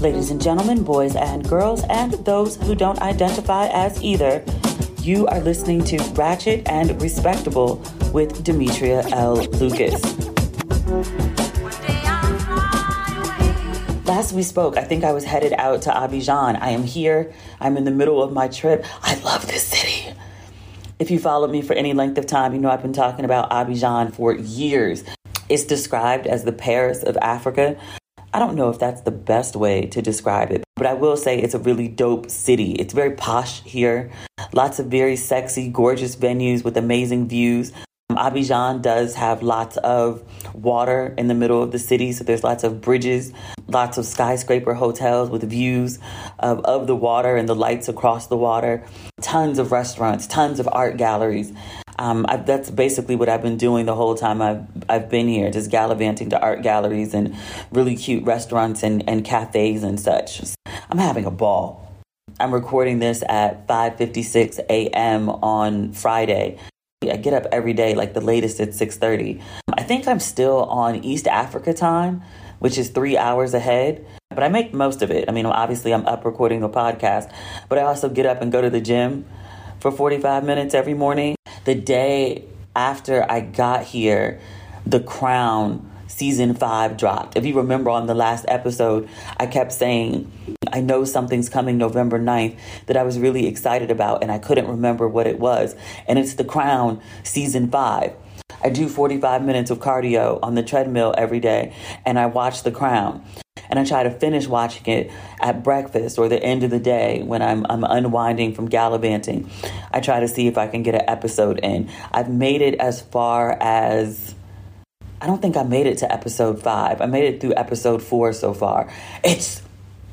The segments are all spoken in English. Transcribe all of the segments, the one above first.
Ladies and gentlemen, boys and girls, and those who don't identify as either, you are listening to Ratchet and Respectable with Demetria L. Lucas. Last we spoke, I think I was headed out to Abidjan. I am here. I'm in the middle of my trip. I love this city. If you followed me for any length of time, you know I've been talking about Abidjan for years. It's described as the Paris of Africa. I don't know if that's the best way to describe it, but I will say it's a really dope city. It's very posh here. Lots of very sexy, gorgeous venues with amazing views. Um, Abidjan does have lots of water in the middle of the city, so there's lots of bridges, lots of skyscraper hotels with views of, of the water and the lights across the water, tons of restaurants, tons of art galleries. Um, I, that's basically what I've been doing the whole time I've I've been here, just gallivanting to art galleries and really cute restaurants and, and cafes and such. I'm having a ball. I'm recording this at 5:56 a.m. on Friday. I get up every day, like the latest at 6:30. I think I'm still on East Africa time, which is three hours ahead. But I make most of it. I mean, obviously, I'm up recording the podcast, but I also get up and go to the gym for 45 minutes every morning. The day after I got here, The Crown season five dropped. If you remember on the last episode, I kept saying, I know something's coming November 9th that I was really excited about, and I couldn't remember what it was. And it's The Crown season five. I do 45 minutes of cardio on the treadmill every day, and I watch The Crown and I try to finish watching it at breakfast or the end of the day when I'm, I'm unwinding from gallivanting. I try to see if I can get an episode in. I've made it as far as. I don't think I made it to episode five. I made it through episode four so far. It's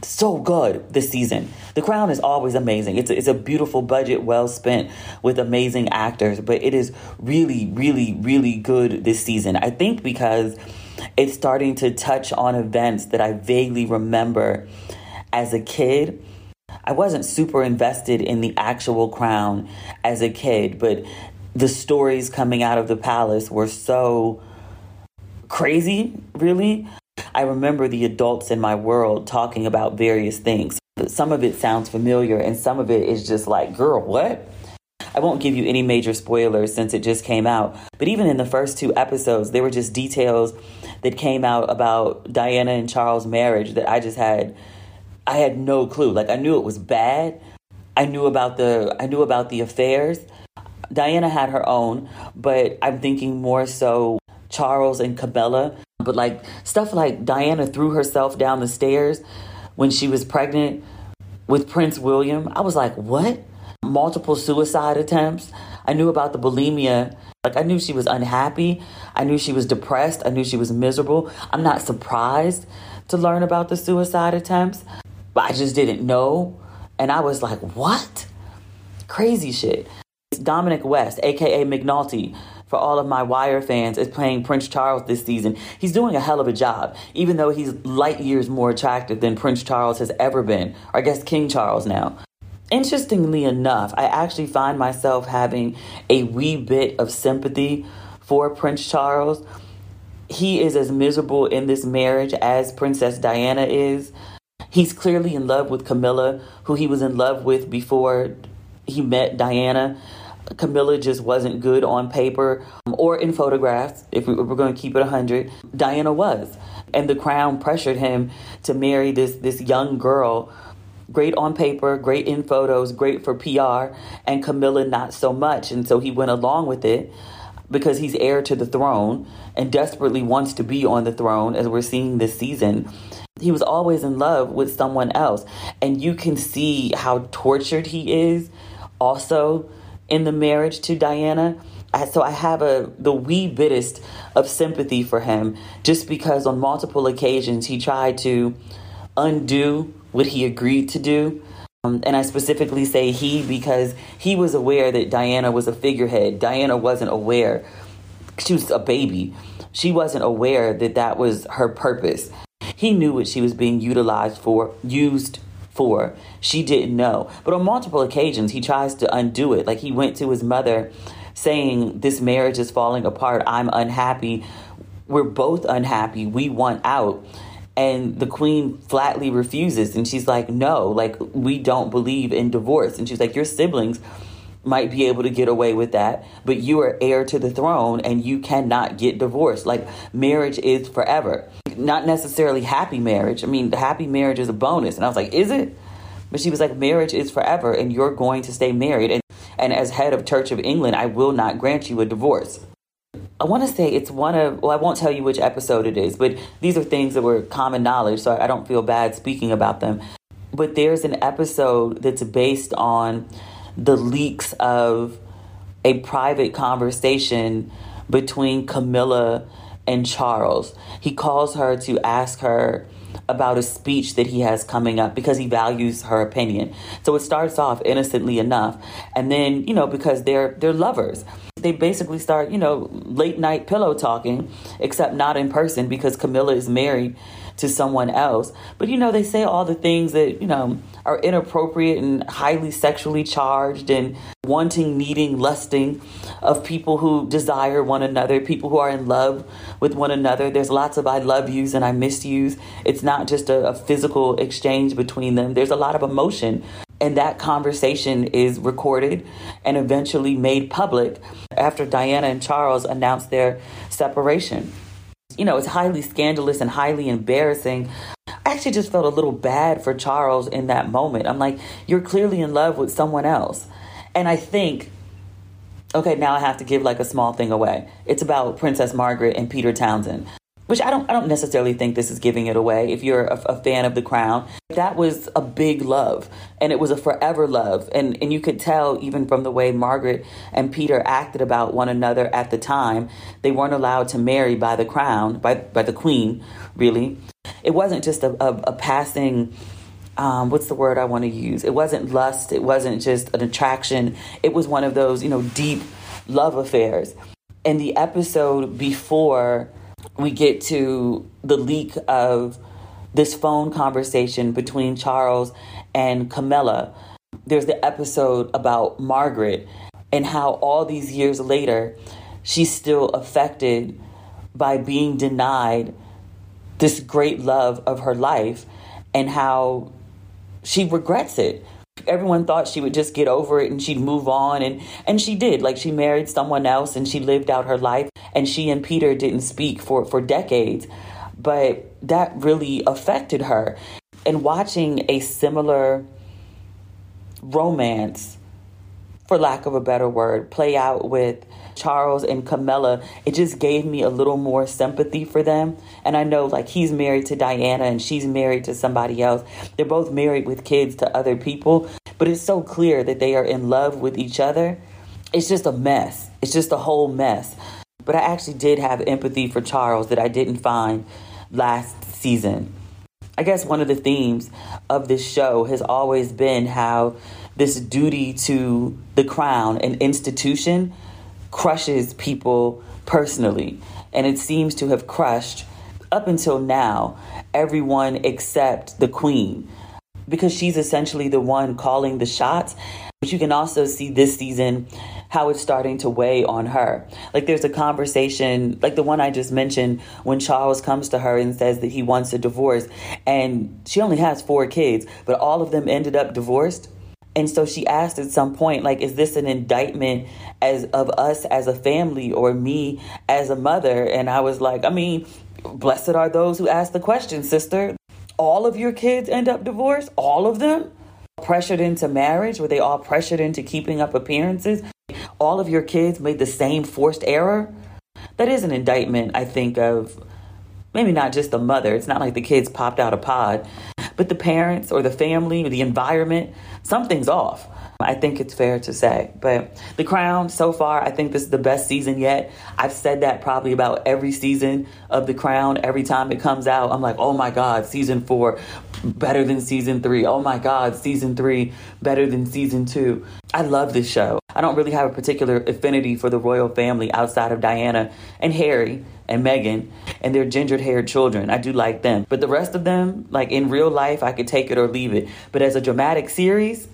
so good this season. The Crown is always amazing. It's a, it's a beautiful budget, well spent with amazing actors, but it is really, really, really good this season. I think because it's starting to touch on events that I vaguely remember as a kid. I wasn't super invested in the actual crown as a kid, but the stories coming out of the palace were so crazy, really. I remember the adults in my world talking about various things. Some of it sounds familiar, and some of it is just like, girl, what? I won't give you any major spoilers since it just came out. But even in the first two episodes, there were just details that came out about Diana and Charles' marriage that I just had I had no clue. Like I knew it was bad. I knew about the I knew about the affairs. Diana had her own, but I'm thinking more so Charles and Camilla. But like stuff like Diana threw herself down the stairs when she was pregnant with Prince William. I was like, what? Multiple suicide attempts. I knew about the bulimia. Like I knew she was unhappy. I knew she was depressed. I knew she was miserable. I'm not surprised to learn about the suicide attempts, but I just didn't know. And I was like, what? Crazy shit. Dominic West, aka McNulty, for all of my Wire fans, is playing Prince Charles this season. He's doing a hell of a job, even though he's light years more attractive than Prince Charles has ever been, or I guess King Charles now. Interestingly enough, I actually find myself having a wee bit of sympathy for Prince Charles. He is as miserable in this marriage as Princess Diana is. He's clearly in love with Camilla, who he was in love with before he met Diana. Camilla just wasn't good on paper um, or in photographs, if we were going to keep it 100. Diana was. And the crown pressured him to marry this, this young girl. Great on paper, great in photos, great for PR, and Camilla not so much. And so he went along with it because he's heir to the throne and desperately wants to be on the throne, as we're seeing this season. He was always in love with someone else. And you can see how tortured he is also in the marriage to Diana. So I have a the wee bitest of sympathy for him just because on multiple occasions he tried to undo what he agreed to do. Um, and I specifically say he because he was aware that Diana was a figurehead. Diana wasn't aware. She was a baby. She wasn't aware that that was her purpose. He knew what she was being utilized for, used for. She didn't know. But on multiple occasions, he tries to undo it. Like he went to his mother saying, This marriage is falling apart. I'm unhappy. We're both unhappy. We want out. And the queen flatly refuses. And she's like, No, like, we don't believe in divorce. And she's like, Your siblings might be able to get away with that, but you are heir to the throne and you cannot get divorced. Like marriage is forever. Not necessarily happy marriage. I mean, the happy marriage is a bonus. And I was like, is it? But she was like, marriage is forever and you're going to stay married. And, and as head of Church of England, I will not grant you a divorce. I want to say it's one of, well, I won't tell you which episode it is, but these are things that were common knowledge, so I don't feel bad speaking about them. But there's an episode that's based on the leaks of a private conversation between Camilla and Charles. He calls her to ask her about a speech that he has coming up because he values her opinion. So it starts off innocently enough. And then, you know, because they're they're lovers. They basically start, you know, late night pillow talking, except not in person because Camilla is married to someone else. But you know, they say all the things that, you know, are inappropriate and highly sexually charged and wanting, needing, lusting of people who desire one another, people who are in love with one another. There's lots of I love yous and I miss yous. It's not just a, a physical exchange between them, there's a lot of emotion. And that conversation is recorded and eventually made public after Diana and Charles announced their separation you know, it's highly scandalous and highly embarrassing. I actually just felt a little bad for Charles in that moment. I'm like, you're clearly in love with someone else. And I think, okay, now I have to give like a small thing away. It's about Princess Margaret and Peter Townsend which I don't I don't necessarily think this is giving it away if you're a, a, fan of the crown that was a big love and it was a forever love and and you could tell even from the way Margaret and Peter acted about one another at the time they weren't allowed to marry by the crown by by the queen really it wasn't just a, a, a passing um, what's the word I want to use it wasn't lust it wasn't just an attraction it was one of those you know deep love affairs in the episode before we get to the leak of this phone conversation between Charles and Camilla. There's the episode about Margaret and how all these years later she's still affected by being denied this great love of her life and how she regrets it. Everyone thought she would just get over it and she'd move on and and she did. Like she married someone else and she lived out her life and she and Peter didn't speak for for decades. But that really affected her. And watching a similar romance for lack of a better word, play out with Charles and Camilla, it just gave me a little more sympathy for them. And I know like he's married to Diana and she's married to somebody else. They're both married with kids to other people, but it's so clear that they are in love with each other. It's just a mess. It's just a whole mess. But I actually did have empathy for Charles that I didn't find last season. I guess one of the themes of this show has always been how this duty to the crown, an institution, crushes people personally. And it seems to have crushed, up until now, everyone except the queen, because she's essentially the one calling the shots. But you can also see this season how it's starting to weigh on her. Like there's a conversation, like the one I just mentioned, when Charles comes to her and says that he wants a divorce, and she only has four kids, but all of them ended up divorced. And so she asked at some point, like, is this an indictment as of us as a family or me as a mother? And I was like, I mean, blessed are those who ask the question, sister. All of your kids end up divorced? All of them? Pressured into marriage? Were they all pressured into keeping up appearances? All of your kids made the same forced error? That is an indictment, I think, of maybe not just the mother. It's not like the kids popped out a pod, but the parents or the family or the environment, something's off. I think it's fair to say. But The Crown, so far, I think this is the best season yet. I've said that probably about every season of The Crown. Every time it comes out, I'm like, oh my God, season four, better than season three. Oh my God, season three, better than season two. I love this show. I don't really have a particular affinity for the royal family outside of Diana and Harry and Meghan and their gingered haired children. I do like them. But the rest of them, like in real life, I could take it or leave it. But as a dramatic series,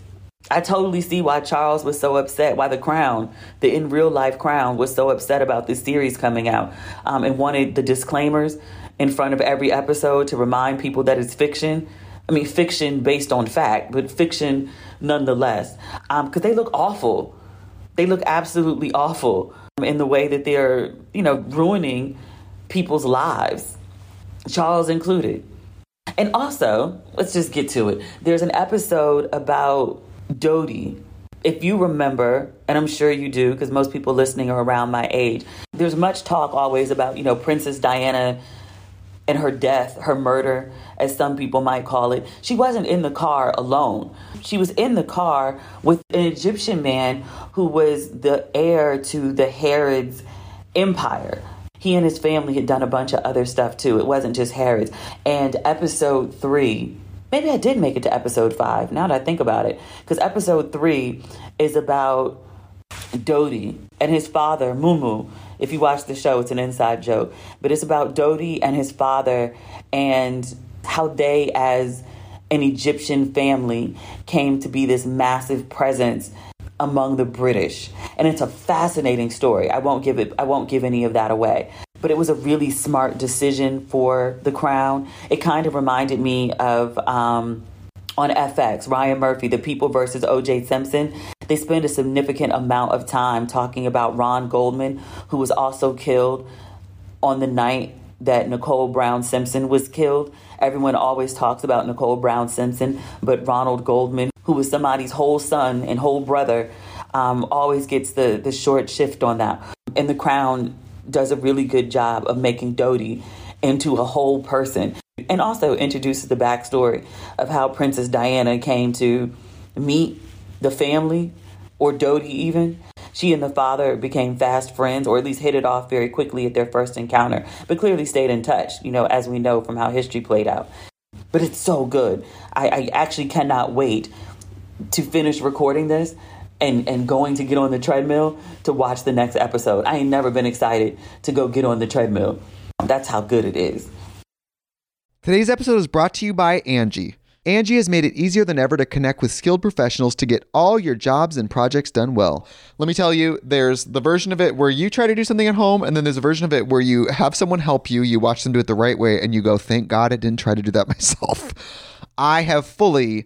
I totally see why Charles was so upset, why the Crown, the in real life Crown, was so upset about this series coming out um, and wanted the disclaimers in front of every episode to remind people that it's fiction. I mean, fiction based on fact, but fiction nonetheless. Because um, they look awful. They look absolutely awful in the way that they're, you know, ruining people's lives, Charles included. And also, let's just get to it. There's an episode about Dodi. If you remember, and I'm sure you do because most people listening are around my age, there's much talk always about, you know, Princess Diana and her death, her murder, as some people might call it. She wasn't in the car alone. She was in the car with an Egyptian man who was the heir to the Harrods empire. He and his family had done a bunch of other stuff too. It wasn't just Harrods. And episode three, maybe I did make it to episode five now that I think about it, because episode three is about Dodi and his father, Mumu. If you watch the show, it's an inside joke. But it's about Dodi and his father and how they, as an Egyptian family, came to be this massive presence among the British. And it's a fascinating story. I won't give it I won't give any of that away. But it was a really smart decision for the crown. It kind of reminded me of um, on FX, Ryan Murphy, The People versus OJ Simpson. They spend a significant amount of time talking about Ron Goldman, who was also killed on the night that Nicole Brown Simpson was killed. Everyone always talks about Nicole Brown Simpson, but Ronald Goldman, who was somebody's whole son and whole brother, um, always gets the, the short shift on that. And The Crown does a really good job of making Dodi into a whole person and also introduces the backstory of how Princess Diana came to meet the family or Dodi even. She and the father became fast friends, or at least hit it off very quickly at their first encounter, but clearly stayed in touch, you know, as we know from how history played out. But it's so good. I, I actually cannot wait to finish recording this and, and going to get on the treadmill to watch the next episode. I ain't never been excited to go get on the treadmill. That's how good it is. Today's episode is brought to you by Angie Angie has made it easier than ever to connect with skilled professionals to get all your jobs and projects done well. Let me tell you, there's the version of it where you try to do something at home, and then there's a version of it where you have someone help you, you watch them do it the right way, and you go, thank God I didn't try to do that myself. I have fully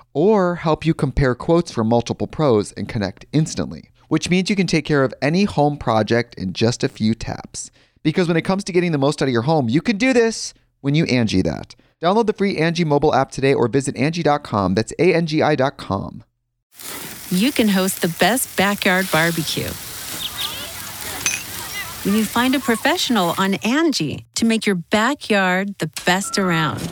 or help you compare quotes from multiple pros and connect instantly, which means you can take care of any home project in just a few taps. Because when it comes to getting the most out of your home, you can do this when you Angie that. Download the free Angie mobile app today or visit Angie.com. That's A-N-G-I dot com. You can host the best backyard barbecue. When you find a professional on Angie to make your backyard the best around.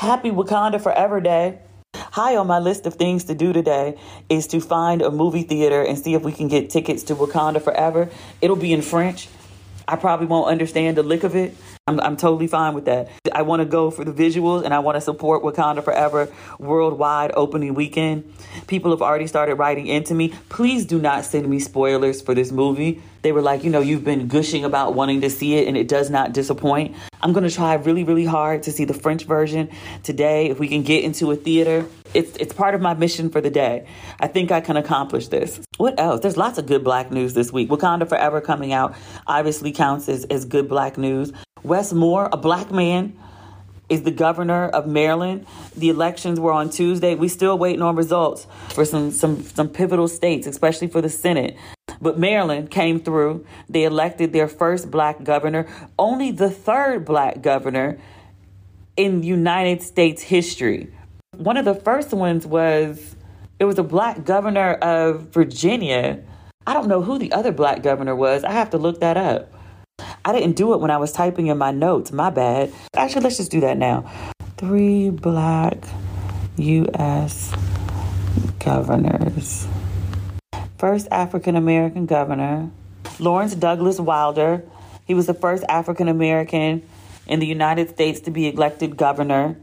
Happy Wakanda Forever Day. High on my list of things to do today is to find a movie theater and see if we can get tickets to Wakanda Forever. It'll be in French. I probably won't understand the lick of it. I'm, I'm totally fine with that. I want to go for the visuals and I want to support Wakanda Forever worldwide opening weekend. People have already started writing into me. Please do not send me spoilers for this movie. They were like, you know, you've been gushing about wanting to see it and it does not disappoint. I'm going to try really, really hard to see the French version today. If we can get into a theater, it's, it's part of my mission for the day. I think I can accomplish this. What else? There's lots of good black news this week. Wakanda Forever coming out obviously counts as, as good black news. Wes Moore, a black man, is the governor of Maryland. The elections were on Tuesday. We still waiting on results for some some some pivotal states, especially for the Senate. But Maryland came through. They elected their first black governor, only the third black governor in United States history. One of the first ones was it was a black governor of Virginia. I don't know who the other black governor was. I have to look that up. I didn't do it when I was typing in my notes. My bad. Actually, let's just do that now. Three black U.S. governors. First African American governor, Lawrence Douglas Wilder. He was the first African American in the United States to be elected governor.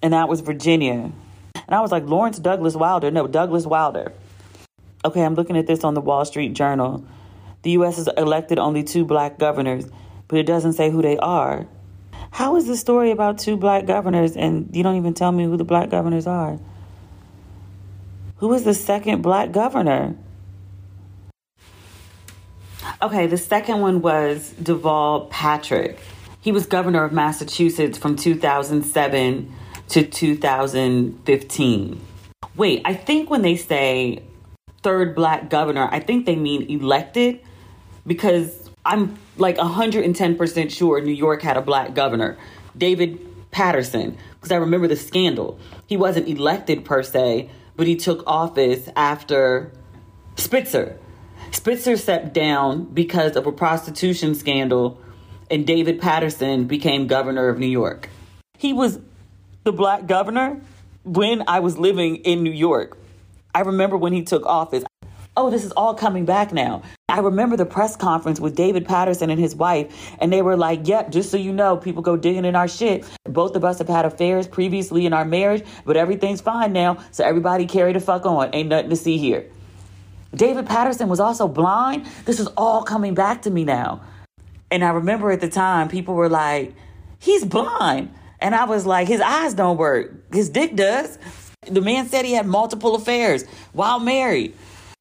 And that was Virginia. And I was like, Lawrence Douglas Wilder. No, Douglas Wilder. Okay, I'm looking at this on the Wall Street Journal. The U.S. has elected only two black governors, but it doesn't say who they are. How is this story about two black governors and you don't even tell me who the black governors are? Who is the second black governor? Okay, the second one was Deval Patrick. He was governor of Massachusetts from 2007 to 2015. Wait, I think when they say third black governor, I think they mean elected because I'm like 110% sure New York had a black governor, David Paterson, because I remember the scandal. He wasn't elected per se, but he took office after Spitzer. Spitzer stepped down because of a prostitution scandal, and David Paterson became governor of New York. He was the black governor when I was living in New York. I remember when he took office. Oh, this is all coming back now. I remember the press conference with David Paterson and his wife, and they were like, Yep, just so you know, people go digging in our shit. Both of us have had affairs previously in our marriage, but everything's fine now, so everybody carry the fuck on. Ain't nothing to see here. David Paterson was also blind. This is all coming back to me now. And I remember at the time, people were like, He's blind. And I was like, His eyes don't work, his dick does. The man said he had multiple affairs while married.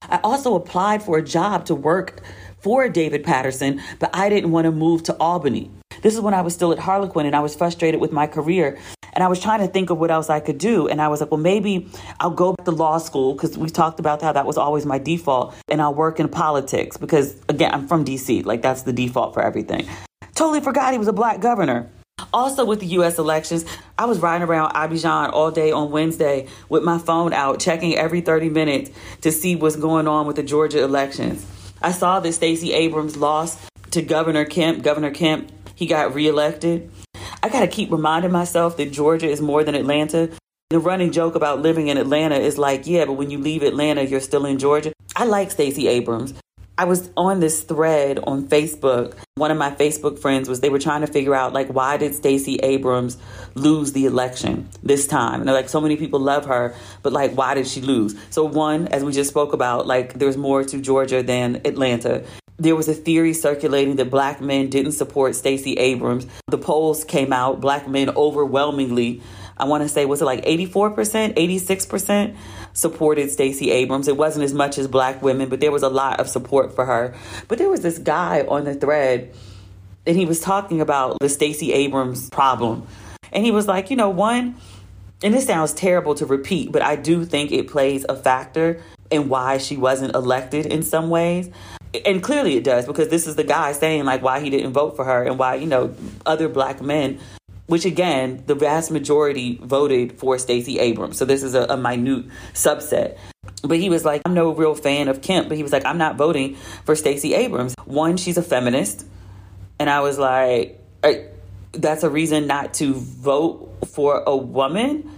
I also applied for a job to work for David Paterson, but I didn't want to move to Albany. This is when I was still at Harlequin and I was frustrated with my career. And I was trying to think of what else I could do. And I was like, well, maybe I'll go to law school because we talked about how that was always my default. And I'll work in politics because, again, I'm from DC. Like, that's the default for everything. Totally forgot he was a black governor. Also, with the US elections, I was riding around Abidjan all day on Wednesday with my phone out, checking every 30 minutes to see what's going on with the Georgia elections. I saw that Stacey Abrams lost to Governor Kemp. Governor Kemp, he got reelected. I got to keep reminding myself that Georgia is more than Atlanta. The running joke about living in Atlanta is like, yeah, but when you leave Atlanta, you're still in Georgia. I like Stacey Abrams. I was on this thread on Facebook. One of my Facebook friends was they were trying to figure out like why did Stacey Abrams lose the election this time? And they're like so many people love her, but like why did she lose? So one, as we just spoke about, like there's more to Georgia than Atlanta. There was a theory circulating that black men didn't support Stacey Abrams. The polls came out, black men overwhelmingly I want to say was it like 84%, 86% supported Stacey Abrams. It wasn't as much as black women, but there was a lot of support for her. But there was this guy on the thread and he was talking about the Stacey Abrams problem. And he was like, you know, one, and this sounds terrible to repeat, but I do think it plays a factor in why she wasn't elected in some ways. And clearly it does because this is the guy saying like why he didn't vote for her and why, you know, other black men which again, the vast majority voted for Stacey Abrams. So this is a, a minute subset. But he was like, I'm no real fan of Kemp, but he was like, I'm not voting for Stacey Abrams. One, she's a feminist. And I was like, that's a reason not to vote for a woman.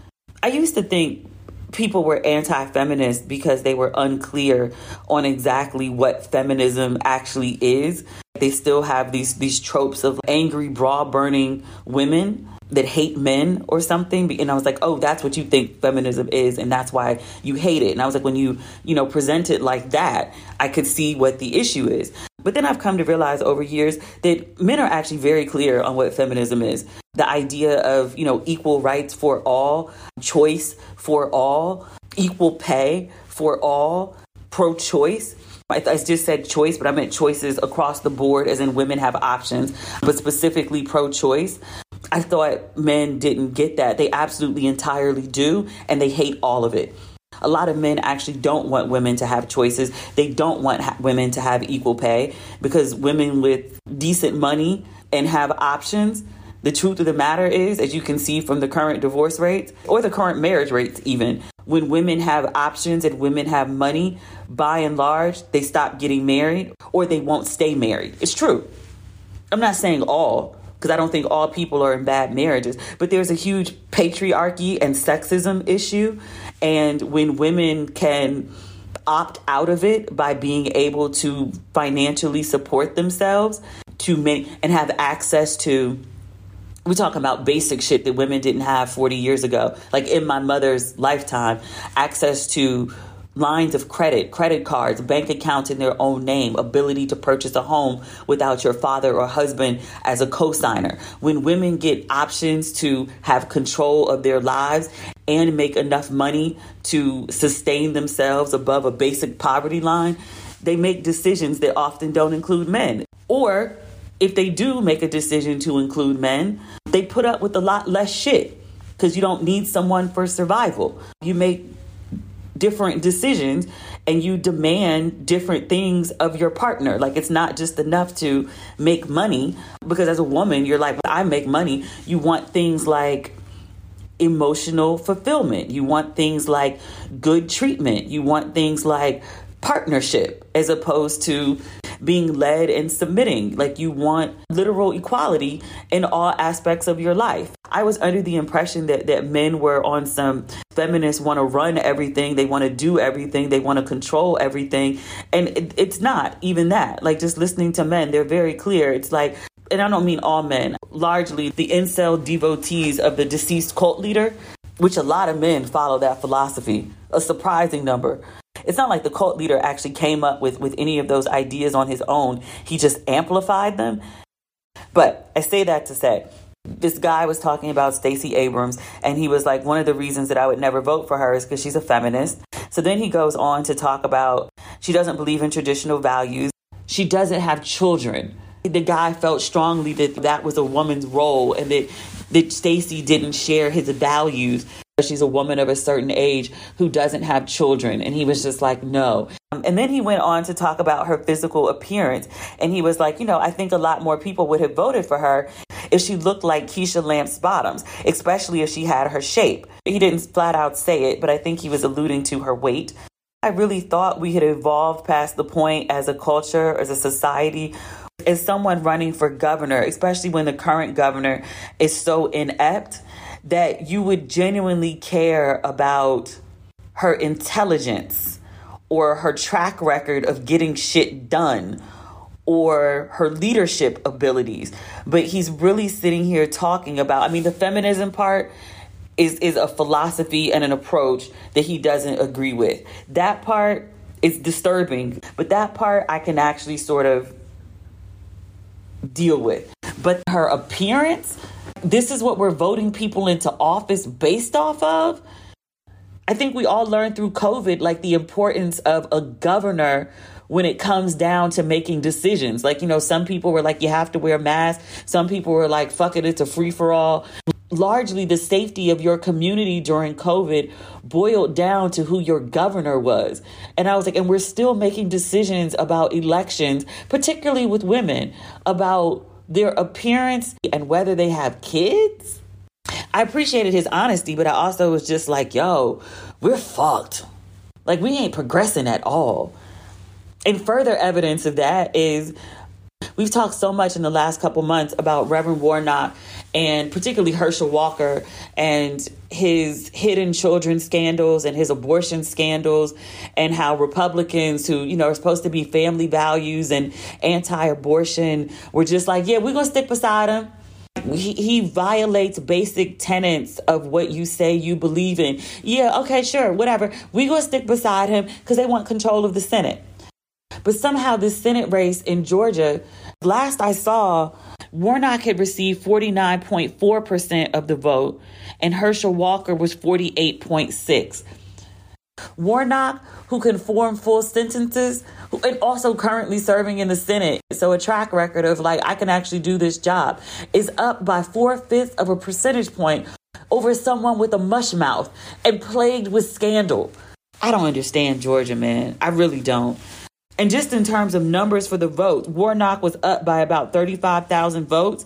I used to think people were anti-feminist because they were unclear on exactly what feminism actually is. They still have these these tropes of angry bra burning women that hate men or something. And i was like oh that's what you think feminism is and that's why you hate it. And i was like when you you know present it like that i could see what the issue is. But then i've come to realize over years that men are actually very clear on what feminism is. The idea of you know equal rights for all choice for all equal pay for all pro-choice I, I just said choice, but I meant choices across the board, as in women have options, but specifically pro choice. I thought men didn't get that. They absolutely entirely do, and they hate all of it. A lot of men actually don't want women to have choices. They don't want ha- women to have equal pay because women with decent money and have options the truth of the matter is, as you can see from the current divorce rates or the current marriage rates, even when women have options and women have money, by and large, they stop getting married or they won't stay married. It's true. I'm not saying all, because I don't think all people are in bad marriages, but there's a huge patriarchy and sexism issue. And when women can opt out of it by being able to financially support themselves to many and have access to we talk about basic shit that women didn't have 40 years ago. Like in my mother's lifetime, access to lines of credit, credit cards, bank accounts in their own name, ability to purchase a home without your father or husband as a cosigner. When women get options to have control of their lives and make enough money to sustain themselves above a basic poverty line, they make decisions that often don't include men. Or if they do make a decision to include men, they put up with a lot less shit because you don't need someone for survival. You make different decisions and you demand different things of your partner. Like it's not just enough to make money because as a woman, you're like, I make money. You want things like emotional fulfillment. You want things like good treatment. You want things like partnership as opposed to being led and submitting. Like you want literal equality in all aspects of your life. I was under the impression that, that men were on some feminists want to run everything, they want to do everything, they want to control everything. And it, it's not even that. Like just listening to men, they're very clear. It's like, and I don't mean all men, largely the incel devotees of the deceased cult leader, which a lot of men follow that philosophy, a surprising number. It's not like the cult leader actually came up with, with any of those ideas on his own, he just amplified them. But I say that to say, this guy was talking about Stacey Abrams, and he was like, one of the reasons that I would never vote for her is because she's a feminist. So then he goes on to talk about she doesn't believe in traditional values, she doesn't have children. The guy felt strongly that that was a woman's role and that, that Stacey didn't share his values she's a woman of a certain age who doesn't have children. And he was just like, no. Um, and then he went on to talk about her physical appearance. And he was like, you know, I think a lot more people would have voted for her if she looked like Keisha Lance Bottoms, especially if she had her shape. He didn't flat out say it, but I think he was alluding to her weight. I really thought we had evolved past the point as a culture, as a society, as someone running for governor, especially when the current governor is so inept that you would genuinely care about her intelligence or her track record of getting shit done or her leadership abilities. But he's really sitting here talking about, I mean, the feminism part is is a philosophy and an approach that he doesn't agree with. That part is disturbing, but that part I can actually sort of deal with. But her appearance this is what we're voting people into office based off of. I think we all learned through COVID like the importance of a governor when it comes down to making decisions. Like, you know, some people were like, you have to wear masks. Some people were like, fuck it, it's a free for all. Largely, the safety of your community during COVID boiled down to who your governor was. And I was like, and we're still making decisions about elections, particularly with women, about their appearance and whether they have kids. I appreciated his honesty, but I also was just like, yo, we're fucked. Like, we ain't progressing at all. And further evidence of that is We've talked so much in the last couple months about Reverend Warnock and particularly Herschel Walker and his hidden children scandals and his abortion scandals and how Republicans who, you know, are supposed to be family values and anti-abortion were just like, yeah, we're going to stick beside him. He, he, violates basic tenets of what you say you believe in. Yeah, okay, sure, whatever. we going to stick beside him because they want control of the Senate. But somehow, this Senate race in Georgia Last I saw, Warnock had received 49.4% of the vote and Herschel Walker was 48.6. Warnock, who can form full sentences, and also currently serving in the Senate, so a track record of like, I can actually do this job, is up by four fifths of a percentage point over someone with a mush mouth and plagued with scandal. I don't understand Georgia, man. I really don't. And just in terms of numbers for the votes, Warnock was up by about 35,000 votes.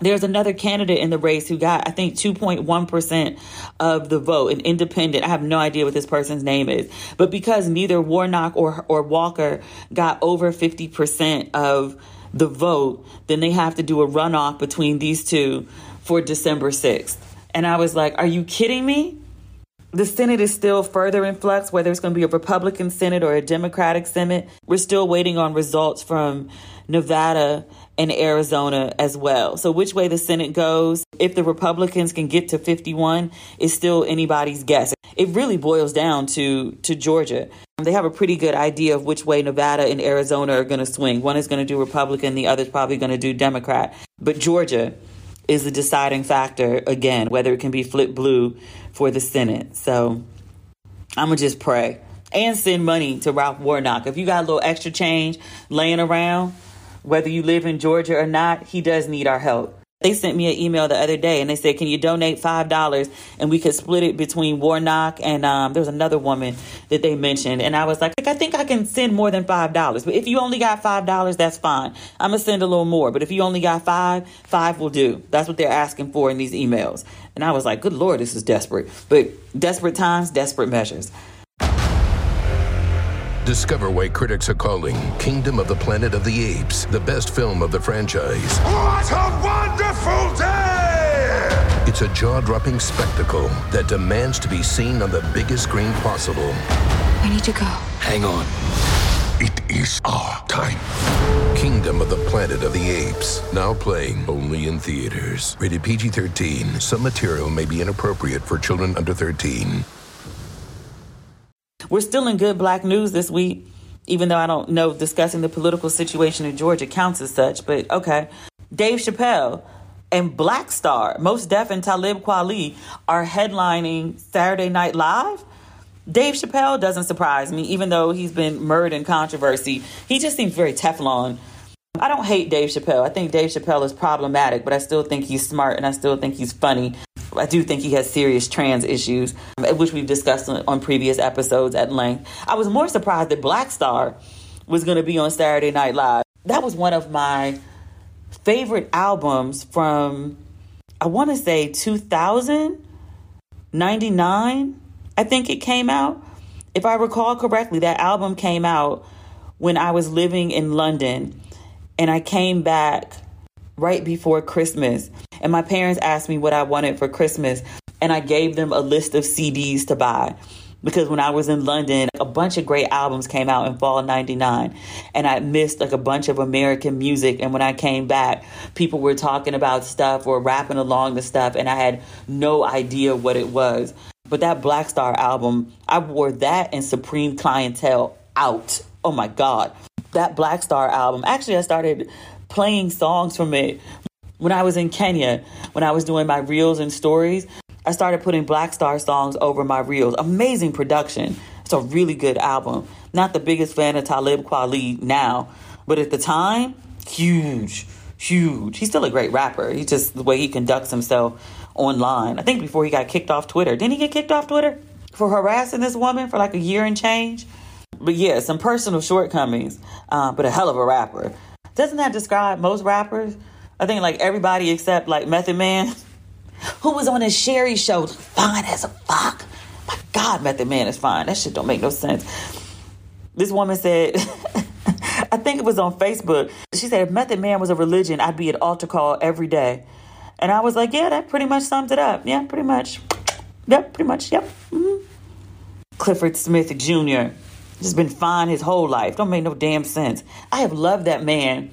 There's another candidate in the race who got, I think, 2.1% of the vote, an independent. I have no idea what this person's name is. But because neither Warnock or, or Walker got over 50% of the vote, then they have to do a runoff between these two for December 6th. And I was like, are you kidding me? the Senate is still further in flux, whether it's going to be a Republican Senate or a Democratic Senate. We're still waiting on results from Nevada and Arizona as well. So, which way the Senate goes, if the Republicans can get to 51, is still anybody's guess. It really boils down to, to Georgia. They have a pretty good idea of which way Nevada and Arizona are going to swing. One is going to do Republican, the other is probably going to do Democrat. But Georgia is the deciding factor again, whether it can be flip blue for the Senate. So I'm going to just pray and send money to Ralph Warnock. If you got a little extra change laying around, whether you live in Georgia or not, he does need our help. They sent me an email the other day and they said, Can you donate $5 and we could split it between Warnock and um, there was another woman that they mentioned. And I was like, I think I can send more than $5. But if you only got $5, that's fine. I'm going to send a little more. But if you only got five, five will do. That's what they're asking for in these emails. And I was like, good Lord, this is desperate. But desperate times, desperate measures. Discover why critics are calling Kingdom of the Planet of the Apes the best film of the franchise. What a wonderful day! It's a jaw dropping spectacle that demands to be seen on the biggest screen possible. We need to go. Hang on. It is our time. Kingdom of the Planet of the Apes. Now playing only in theaters. Rated PG 13. Some material may be inappropriate for children under 13. We're still in good black news this week, even though I don't know discussing the political situation in Georgia counts as such, but okay. Dave Chappelle and Black Star, Mos Def and Talib Kweli are headlining Saturday Night Live. Dave Chappelle doesn't surprise me, even though he's been mired in controversy. He just seems very Teflon. I don't hate Dave Chappelle. I think Dave Chappelle is problematic, but I still think he's smart and I still think he's funny. I do think he has serious trans issues, uh, which we've discussed on previous episodes at length. I was more surprised that Black Star was going to be on Saturday Night Live. That was one of my favorite albums from, I want to say 2000, 99, I think it came out. If I recall correctly, that album came out when I was living in London and I came back right before Christmas. And my parents asked me what I wanted for Christmas, and I gave them a list of CDs to buy. Because when I was in London, a bunch of great albums came out in fall 99, and I missed like a bunch of American music. And when I came back, people were talking about stuff or rapping along the stuff, and I had no idea what it was. But that Black Star album, I wore that and Supreme Clientele out. Oh my God. That Black Star album, actually, I started playing songs from it when I was in Kenya, when I was doing my reels and stories. I started putting Black Star songs over my reels. Amazing production. It's a really good album. Not the biggest fan of Talib Kweli now, but at the time, huge, huge. He's still a great rapper. He just the way he conducts himself online. I think before he got kicked off Twitter. Didn't he get kicked off Twitter for harassing this woman for like a year and change? But yeah, some personal shortcomings, uh, but a hell of a rapper. Doesn't that describe most rappers? I think like everybody except like Method Man, who was on his Sherri show, fine as a fuck. My God, Method Man is fine. That shit don't make no sense. This woman said, I think it was on Facebook. She said, if Method Man was a religion, I'd be at altar call every day. And I was like, yeah, that pretty much sums it up. Yeah, pretty much. Yep, pretty much. Yep. Mm-hmm. Clifford Smith Jr. has been fine his whole life. Don't make no damn sense. I have loved that man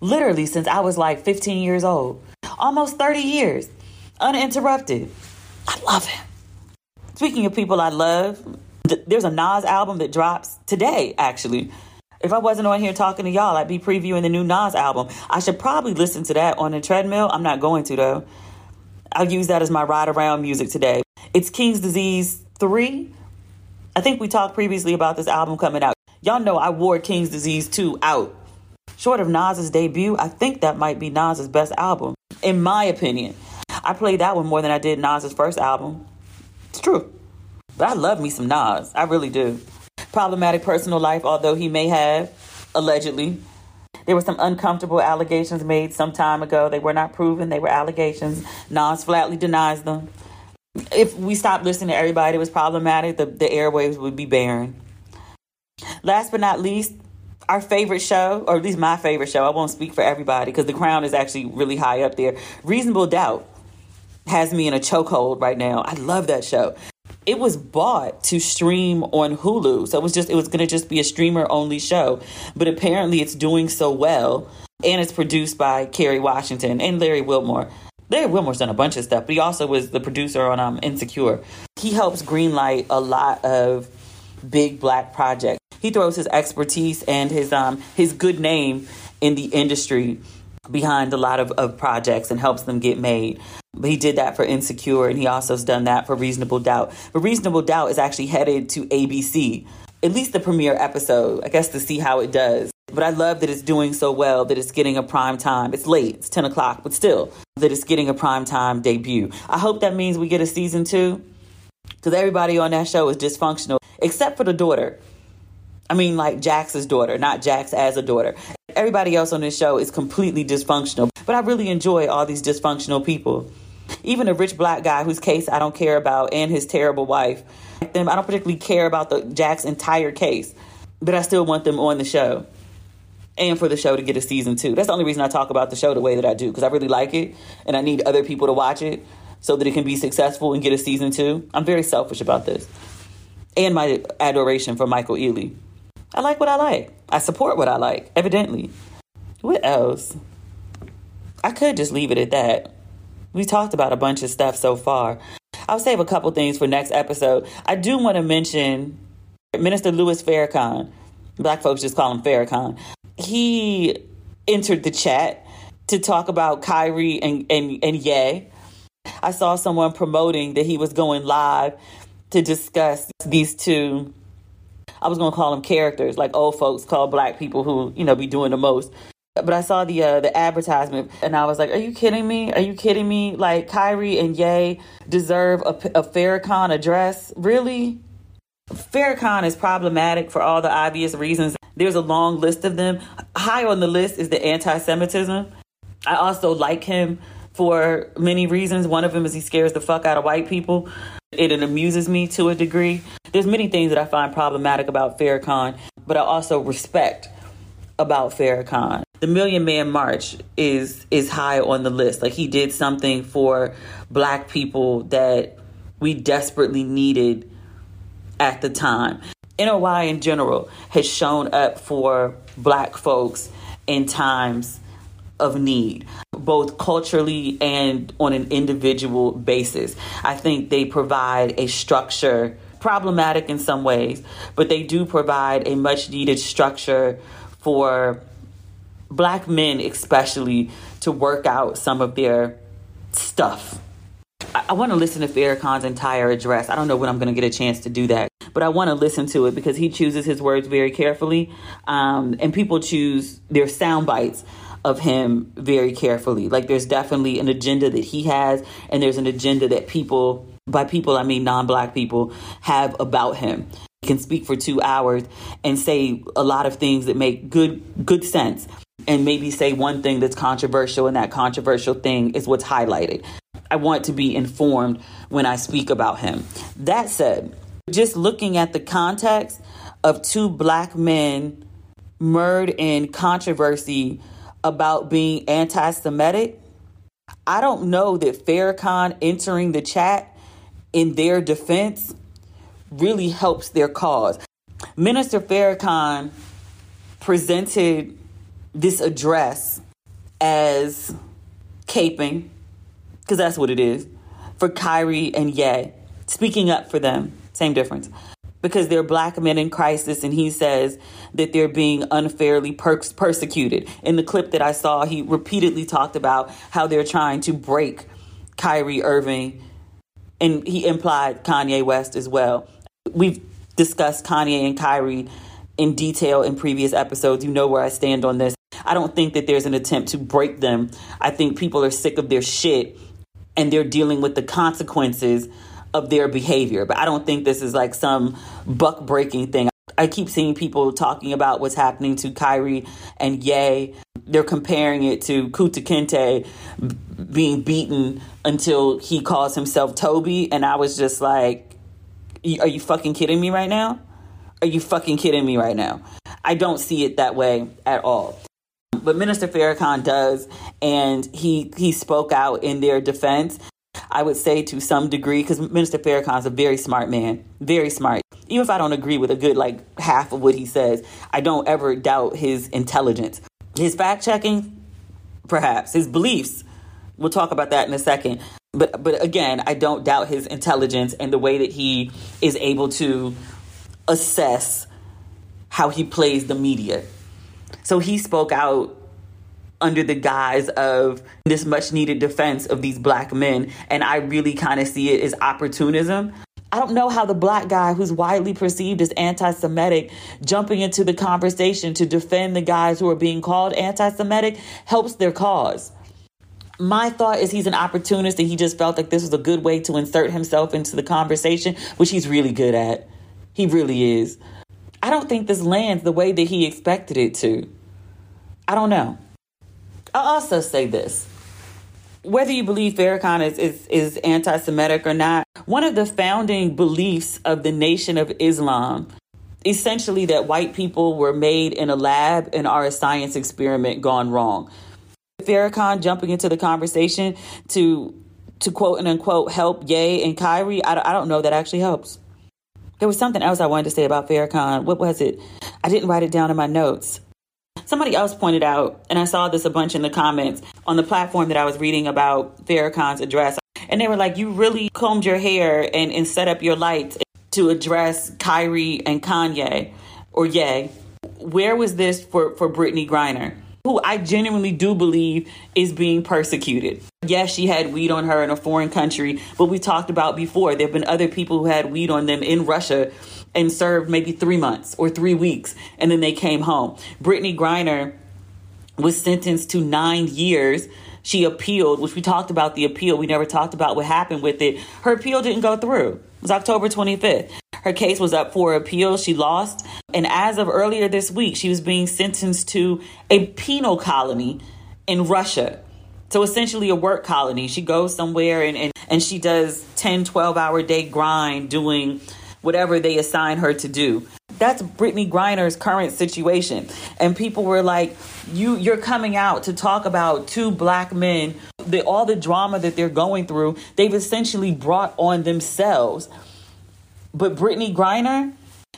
literally since I was like 15 years old. Almost 30 years. Uninterrupted. I love him. Speaking of people I love, th- there's a Nas album that drops today, actually. If I wasn't on here talking to y'all, I'd be previewing the new Nas album. I should probably listen to that on the treadmill. I'm not going to, though. I'll use that as my ride around music today. It's King's Disease 3. I think we talked previously about this album coming out. Y'all know I wore King's Disease 2 out. Short of Nas's debut, I think that might be Nas's best album, in my opinion. I played that one more than I did Nas's first album. It's true. But I love me some Nas. I really do. Problematic personal life, although he may have, allegedly. There were some uncomfortable allegations made some time ago. They were not proven, they were allegations. Nas flatly denies them. If we stopped listening to everybody that was problematic, the, the airwaves would be barren. Last but not least, our favorite show, or at least my favorite show, I won't speak for everybody because The Crown is actually really high up there. Reasonable Doubt has me in a chokehold right now. I love that show. It was bought to stream on Hulu. So it was just it was going to just be a streamer only show, but apparently it's doing so well and it's produced by Kerry Washington and Larry Wilmore. Larry Wilmore's done a bunch of stuff, but he also was the producer on um, Insecure. He helps greenlight a lot of big black projects. He throws his expertise and his um his good name in the industry behind a lot of, of projects and helps them get made. But he did that for Insecure and he also has done that for Reasonable Doubt. But Reasonable Doubt is actually headed to ABC, at least the premiere episode, I guess to see how it does. But I love that it's doing so well that it's getting a prime time. It's late, it's 10 o'clock, but still, that it's getting a prime time debut. I hope that means we get a season two because everybody on that show is dysfunctional, except for the daughter. I mean, like Jax's daughter, not Jax as a daughter. Everybody else on this show is completely dysfunctional, but I really enjoy all these dysfunctional people. Even a rich black guy whose case I don't care about and his terrible wife. them. I don't particularly care about the Jack's entire case, but I still want them on the show. And for the show to get a season two. That's the only reason I talk about the show the way that I do, because I really like it and I need other people to watch it so that it can be successful and get a season two. I'm very selfish about this. And my adoration for Michael Ealy. I like what I like. I support what I like, evidently. What else? I could just leave it at that. We talked about a bunch of stuff so far. I'll save a couple things for next episode. I do want to mention Minister Louis Farrakhan. Black folks just call him Farrakhan. He entered the chat to talk about Kyrie and, and, and Ye. I saw someone promoting that he was going live to discuss these two I was gonna call them characters, like old folks call black people who you know be doing the most. But I saw the uh, the advertisement and I was like, "Are you kidding me? Are you kidding me? Like Kyrie and Ye deserve a, a Farrakhan address? Really? Farrakhan is problematic for all the obvious reasons. There's a long list of them. High on the list is the anti-Semitism. I also like him for many reasons. One of them is he scares the fuck out of white people. It, it amuses me to a degree. There's many things that I find problematic about Farrakhan, but I also respect about Farrakhan. The Million Man March is is high on the list. Like he did something for black people that we desperately needed at the time. NOI in general has shown up for black folks in times of need, both culturally and on an individual basis. I think they provide a structure, problematic in some ways, but they do provide a much needed structure for black men, especially, to work out some of their stuff. I, want to listen to Farrakhan's entire address. I don't know when I'm going to get a chance to do that, but I want to listen to it because he chooses his words very carefully, um, and people choose their sound bites of him very carefully. Like there's definitely an agenda that he has, and there's an agenda that people, by people I mean non-black people, have about him. He can speak for two hours and say a lot of things that make good good sense, and maybe say one thing that's controversial, and that controversial thing is what's highlighted. I want to be informed when I speak about him. That said, just looking at the context of two black men murdered in controversy about being anti Semitic, I don't know that Farrakhan entering the chat in their defense really helps their cause. Minister Farrakhan presented this address as caping, because that's what it is, for Kyrie and Ye, speaking up for them. Same difference because they're black men in crisis and he says that they're being unfairly per- persecuted. In the clip that I saw, he repeatedly talked about how they're trying to break Kyrie Irving and he implied Kanye West as well. We've discussed Kanye and Kyrie in detail in previous episodes. You know where I stand on this. I don't think that there's an attempt to break them. I think people are sick of their shit and they're dealing with the consequences of their behavior. But I don't think this is like some buck breaking thing. I keep seeing people talking about what's happening to Kyrie and Ye. They're comparing it to Kunta Kinte being beaten until he calls himself Toby. And I was just like, are you fucking kidding me right now? Are you fucking kidding me right now? I don't see it that way at all. But Minister Farrakhan does, and he he spoke out in their defense. I would say to some degree, because Minister Farrakhan is a very smart man, very smart. Even if I don't agree with a good like half of what he says, I don't ever doubt his intelligence. His fact checking, perhaps. His beliefs, we'll talk about that in a second. But but again, I don't doubt his intelligence and the way that he is able to assess how he plays the media. So he spoke out under the guise of this much needed defense of these black men. And I really kind of see it as opportunism. I don't know how the black guy who's widely perceived as anti Semitic jumping into the conversation to defend the guys who are being called anti Semitic helps their cause. My thought is he's an opportunist and he just felt like this was a good way to insert himself into the conversation, which he's really good at. He really is. I don't think this lands the way that he expected it to. I don't know. I'll also say this. Whether you believe Farrakhan is, is, is anti Semitic or not, one of the founding beliefs of the Nation of Islam essentially that white people were made in a lab and are a science experiment gone wrong. Farrakhan jumping into the conversation to to quote and unquote help Ye and Kyrie, I, I don't know that actually helps. There was something else I wanted to say about Farrakhan. What was it? I didn't write it down in my notes. Somebody else pointed out, and I saw this a bunch in the comments on the platform that I was reading about Farrakhan's address. And they were like, You really combed your hair and, and set up your lights to address Kyrie and Kanye or Ye. Where was this for, for Brittney Griner? Who I genuinely do believe is being persecuted. Yes, she had weed on her in a foreign country, but we talked about before there have been other people who had weed on them in Russia and served maybe three months or three weeks, and then they came home. Brittney Griner was sentenced to nine years. She appealed, which we talked about the appeal. We never talked about what happened with it. Her appeal didn't go through. It was October 25th. Her case was up for appeal. She lost. And as of earlier this week, she was being sentenced to a penal colony in Russia. So essentially a work colony. She goes somewhere and, and, and she does 10, 12 hour day grind doing whatever they assign her to do. That's Brittney Griner's current situation. And people were like, you you're coming out to talk about two black men, the, all the drama that they're going through, they've essentially brought on themselves. But Brittney Griner,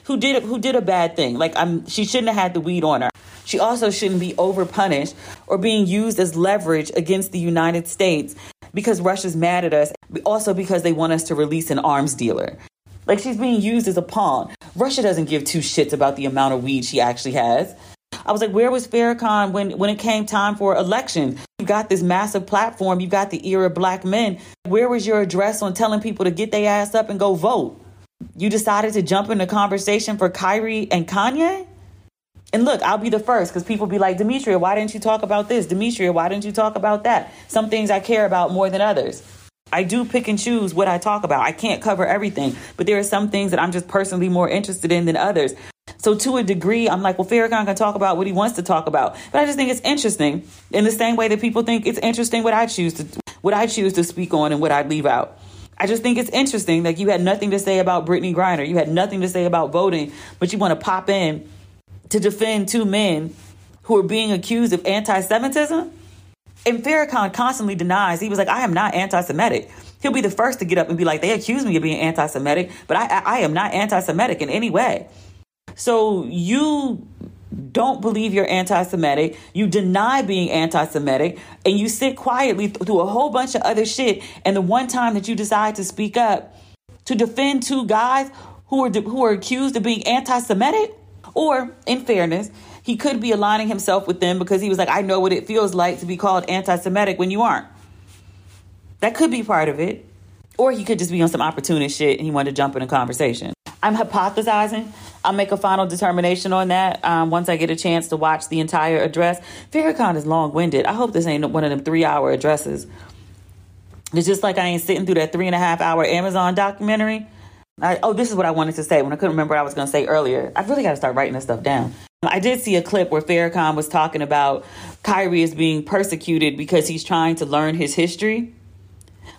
who did who did a bad thing, like I'm she shouldn't have had the weed on her. She also shouldn't be over punished or being used as leverage against the United States because Russia's mad at us, also because they want us to release an arms dealer. Like she's being used as a pawn. Russia doesn't give two shits about the amount of weed she actually has. I was like, where was Farrakhan when, when it came time for election? You got this massive platform. You got the era of black men. Where was your address on telling people to get their ass up and go vote? You decided to jump in the conversation for Kyrie and Kanye? And look, I'll be the first because people be like, Demetria, why didn't you talk about this? Demetria, why didn't you talk about that? Some things I care about more than others. I do pick and choose what I talk about. I can't cover everything, but there are some things that I'm just personally more interested in than others. So to a degree, I'm like, well, Farrakhan can talk about what he wants to talk about. But I just think it's interesting in the same way that people think it's interesting what I choose to what I choose to speak on and what I leave out. I just think it's interesting that you had nothing to say about Brittney Griner. You had nothing to say about voting, but you want to pop in to defend two men who are being accused of anti-Semitism. And Farrakhan constantly denies. He was like, I am not anti-Semitic. He'll be the first to get up and be like, they accuse me of being anti-Semitic, but I, I, I am not anti-Semitic in any way. So you don't believe you're anti Semitic, you deny being anti Semitic, and you sit quietly through a whole bunch of other shit. And the one time that you decide to speak up to defend two guys who are, who are accused of being anti Semitic, or in fairness, he could be aligning himself with them because he was like, I know what it feels like to be called anti Semitic when you aren't. That could be part of it. Or he could just be on some opportunist shit and he wanted to jump in a conversation. I'm hypothesizing. I'll make a final determination on that um, once I get a chance to watch the entire address. Farrakhan is long winded. I hope this ain't one of them three hour addresses. It's just like I ain't sitting through that three and a half hour Amazon documentary. I, oh, this is what I wanted to say when I couldn't remember what I was going to say earlier. I really got to start writing this stuff down. I did see a clip where Farrakhan was talking about Kyrie is being persecuted because he's trying to learn his history,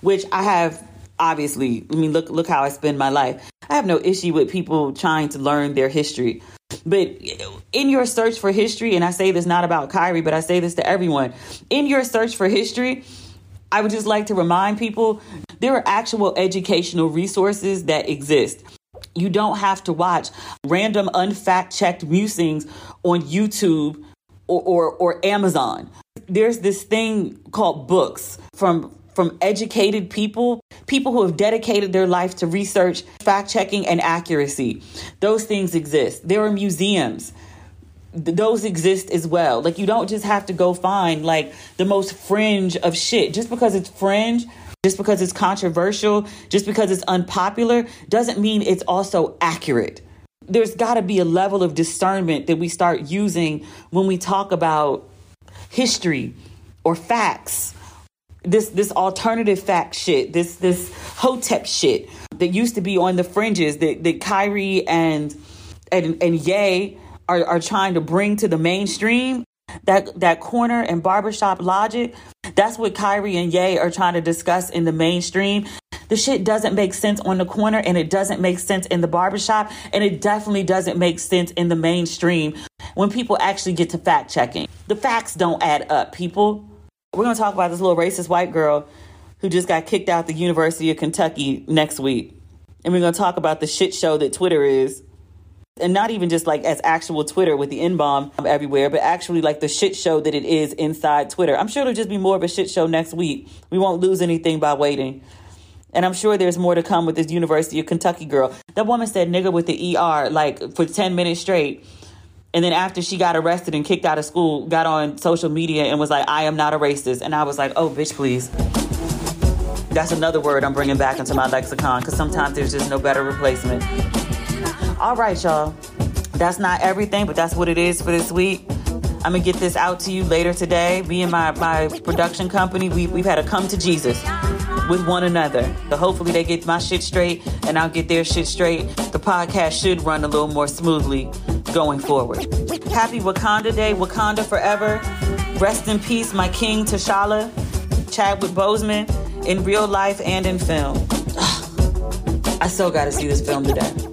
which I have obviously. I mean, look look how I spend my life. I have no issue with people trying to learn their history. But in your search for history, and I say this not about Kyrie, but I say this to everyone, in your search for history, I would just like to remind people there are actual educational resources that exist. You don't have to watch random unfact checked musings on YouTube or, or, or Amazon. There's this thing called books from from educated people, people who have dedicated their life to research, fact checking, and accuracy. Those things exist. There are museums. Those exist as well. Like, you don't just have to go find like the most fringe of shit. Just because it's fringe, just because it's controversial, just because it's unpopular, doesn't mean it's also accurate. There's got to be a level of discernment that we start using when we talk about history or facts this this alternative fact shit, this this hotep shit that used to be on the fringes that, that Kyrie and and and Ye are, are trying to bring to the mainstream. That that corner and barbershop logic, that's what Kyrie and Ye are trying to discuss in the mainstream. The shit doesn't make sense on the corner and it doesn't make sense in the barbershop and it definitely doesn't make sense in the mainstream when people actually get to fact checking. The facts don't add up, people. We're going to talk about this little racist white girl who just got kicked out the University of Kentucky next week. And we're going to talk about the shit show that Twitter is. And not even just like as actual Twitter with the N bomb everywhere, but actually like the shit show that it is inside Twitter. I'm sure it'll just be more of a shit show next week. We won't lose anything by waiting. And I'm sure there's more to come with this University of Kentucky girl. That woman said nigga with the ER like for 10 minutes straight. And then after she got arrested and kicked out of school, got on social media and was like, I am not a racist. And I was like, oh, bitch, please. That's another word I'm bringing back into my lexicon because sometimes there's just no better replacement. All right, y'all. That's not everything, but that's what it is for this week. I'm gonna get this out to you later today. Me and my, my production company, we, we've had a come to Jesus with one another. So hopefully they get my shit straight and I'll get their shit straight. The podcast should run a little more smoothly going forward. Happy Wakanda Day, Wakanda forever. Rest in peace, my king T'Challa, Chadwick Boseman, in real life and in film. I still gotta see this film today.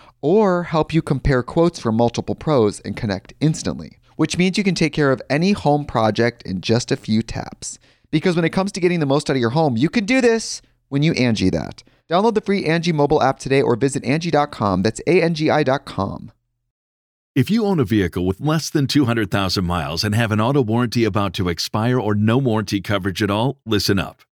or help you compare quotes from multiple pros and connect instantly, which means you can take care of any home project in just a few taps. Because when it comes to getting the most out of your home, you can do this when you Angi that. Download the free Angi mobile app today or visit Angi.com. That's A-N-G-I dot com. If you own a vehicle with less than 200,000 miles and have an auto warranty about to expire or no warranty coverage at all, listen up.